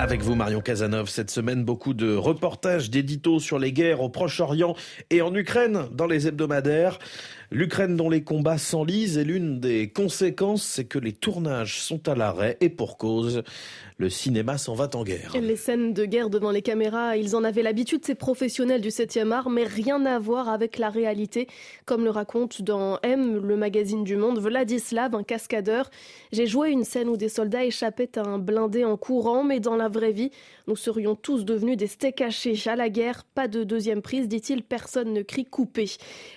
Avec vous, Marion Casanov, cette semaine, beaucoup de reportages, d'éditos sur les guerres au Proche-Orient et en Ukraine dans les hebdomadaires. L'Ukraine dont les combats s'enlisent et l'une des conséquences, c'est que les tournages sont à l'arrêt et pour cause. Le cinéma s'en va en guerre. Les scènes de guerre devant les caméras, ils en avaient l'habitude, ces professionnels du 7e art, mais rien à voir avec la réalité, comme le raconte dans M, le magazine du Monde, Vladislav, un cascadeur. J'ai joué une scène où des soldats échappaient à un blindé en courant, mais dans la vraie vie, nous serions tous devenus des steaks hachés. À la guerre, pas de deuxième prise, dit-il, personne ne crie coupé.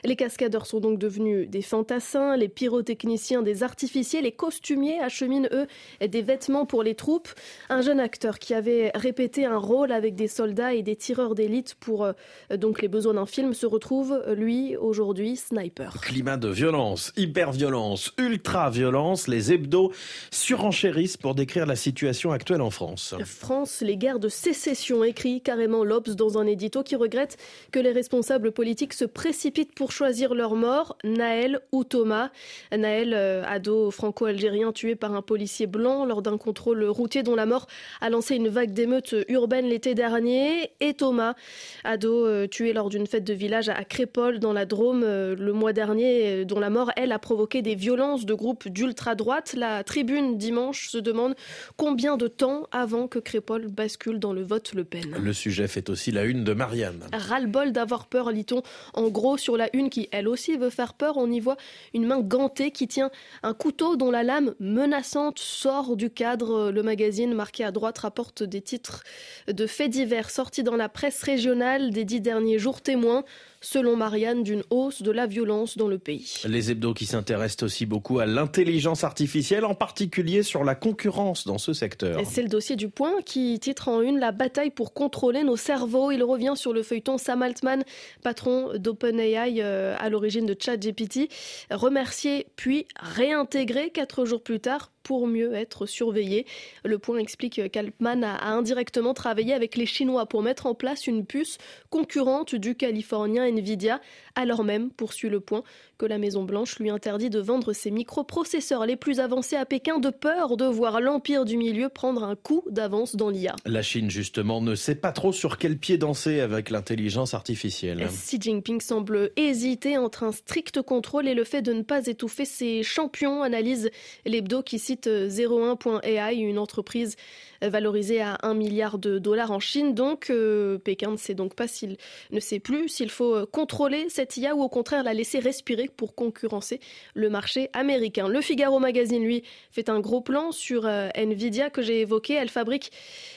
Les cascadeurs sont donc devenus des fantassins, les pyrotechniciens des artificiers, les costumiers acheminent, eux, des vêtements pour les troupes. Un jeune acteur qui avait répété un rôle avec des soldats et des tireurs d'élite pour euh, donc les besoins d'un film se retrouve, lui, aujourd'hui, sniper. Climat de violence, hyper-violence, ultra-violence, les hebdos surenchérissent pour décrire la situation actuelle en France. France, les guerres de sécession, écrit carrément l'Obs dans un édito qui regrette que les responsables politiques se précipitent pour choisir leur mort, Naël ou Thomas. Naël, euh, ado franco-algérien tué par un policier blanc lors d'un contrôle routier dont la mort a lancé une vague d'émeutes urbaines l'été dernier, et Thomas, ado euh, tué lors d'une fête de village à Crépol dans la Drôme euh, le mois dernier, dont la mort, elle, a provoqué des violences de groupes d'ultra-droite. La tribune dimanche se demande combien de temps avant que Crépol bascule dans le vote Le Pen. Le sujet fait aussi la une de Marianne. Ras-le-bol d'avoir peur, lit-on. En gros, sur la une qui, elle aussi, veut faire on y voit une main gantée qui tient un couteau dont la lame menaçante sort du cadre. Le magazine marqué à droite rapporte des titres de faits divers sortis dans la presse régionale des dix derniers jours témoins selon Marianne, d'une hausse de la violence dans le pays. Les hebdos qui s'intéressent aussi beaucoup à l'intelligence artificielle, en particulier sur la concurrence dans ce secteur. C'est le dossier du Point qui titre en une la bataille pour contrôler nos cerveaux. Il revient sur le feuilleton Sam Altman, patron d'OpenAI euh, à l'origine de ChatGPT, remercié puis réintégré quatre jours plus tard pour mieux être surveillé. Le point explique qu'Altman a indirectement travaillé avec les Chinois pour mettre en place une puce concurrente du californien Nvidia, alors même, poursuit le point, que la Maison-Blanche lui interdit de vendre ses microprocesseurs les plus avancés à Pékin de peur de voir l'empire du milieu prendre un coup d'avance dans l'IA. La Chine, justement, ne sait pas trop sur quel pied danser avec l'intelligence artificielle. Xi Jinping semble hésiter entre un strict contrôle et le fait de ne pas étouffer ses champions, analyse l'hebdo qui cite 01.ai, une entreprise valorisée à 1 milliard de dollars en Chine. Donc, euh, Pékin ne sait donc pas s'il ne sait plus s'il faut contrôler cette IA ou au contraire la laisser respirer pour concurrencer le marché américain. Le Figaro Magazine, lui, fait un gros plan sur euh, Nvidia que j'ai évoqué. Elle fabrique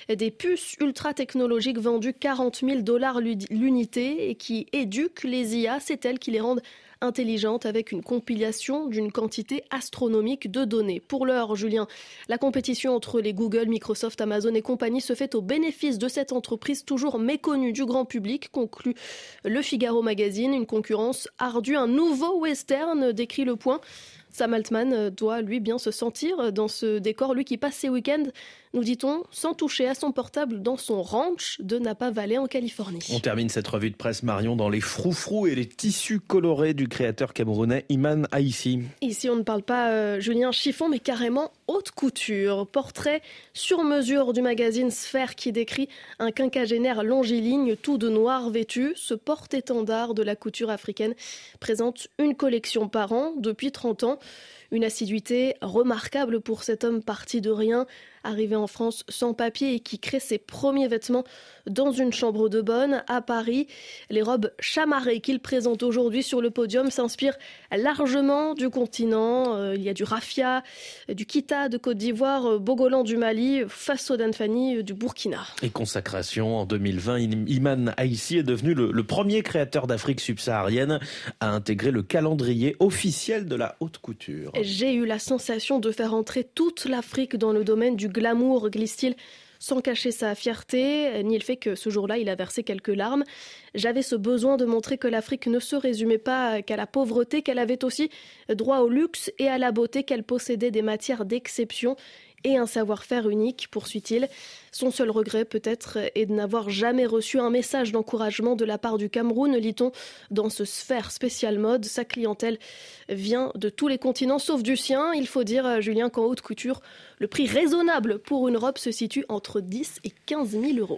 des puces ultra technologiques vendues 40 000 dollars l'unité et qui éduquent les IA. C'est elles qui les rendent intelligente avec une compilation d'une quantité astronomique de données. Pour l'heure, Julien, la compétition entre les Google, Microsoft, Amazon et compagnie se fait au bénéfice de cette entreprise toujours méconnue du grand public, conclut le Figaro Magazine. Une concurrence ardue, un nouveau western, décrit le point. Sam Altman doit lui bien se sentir dans ce décor, lui qui passe ses week-ends nous dit-on, sans toucher à son portable dans son ranch de Napa Valley en Californie. On termine cette revue de presse Marion dans les froufrous et les tissus colorés du créateur camerounais Iman Aïssi. Ici, on ne parle pas euh, Julien Chiffon, mais carrément haute couture. Portrait sur mesure du magazine Sphère qui décrit un quinquagénaire longiligne tout de noir vêtu. Ce porte-étendard de la couture africaine présente une collection par an depuis 30 ans. Une assiduité remarquable pour cet homme parti de rien, arrivé en France sans papier et qui crée ses premiers vêtements dans une chambre de bonne à Paris. Les robes chamarrées qu'il présente aujourd'hui sur le podium s'inspirent largement du continent. Euh, il y a du raffia, du kita de Côte d'Ivoire, euh, Bogolan du Mali, Faso d'Anfani euh, du Burkina. Et consacration en 2020, Iman Aïssi est devenu le, le premier créateur d'Afrique subsaharienne à intégrer le calendrier officiel de la haute couture. J'ai eu la sensation de faire entrer toute l'Afrique dans le domaine du glamour, glisse-t-il, sans cacher sa fierté, ni le fait que ce jour-là, il a versé quelques larmes. J'avais ce besoin de montrer que l'Afrique ne se résumait pas qu'à la pauvreté, qu'elle avait aussi droit au luxe et à la beauté, qu'elle possédait des matières d'exception et un savoir-faire unique, poursuit-il. Son seul regret peut-être est de n'avoir jamais reçu un message d'encouragement de la part du Cameroun, lit-on dans ce sphère spécial mode. Sa clientèle vient de tous les continents sauf du sien. Il faut dire, Julien, qu'en haute couture, le prix raisonnable pour une robe se situe entre 10 et 15 000 euros.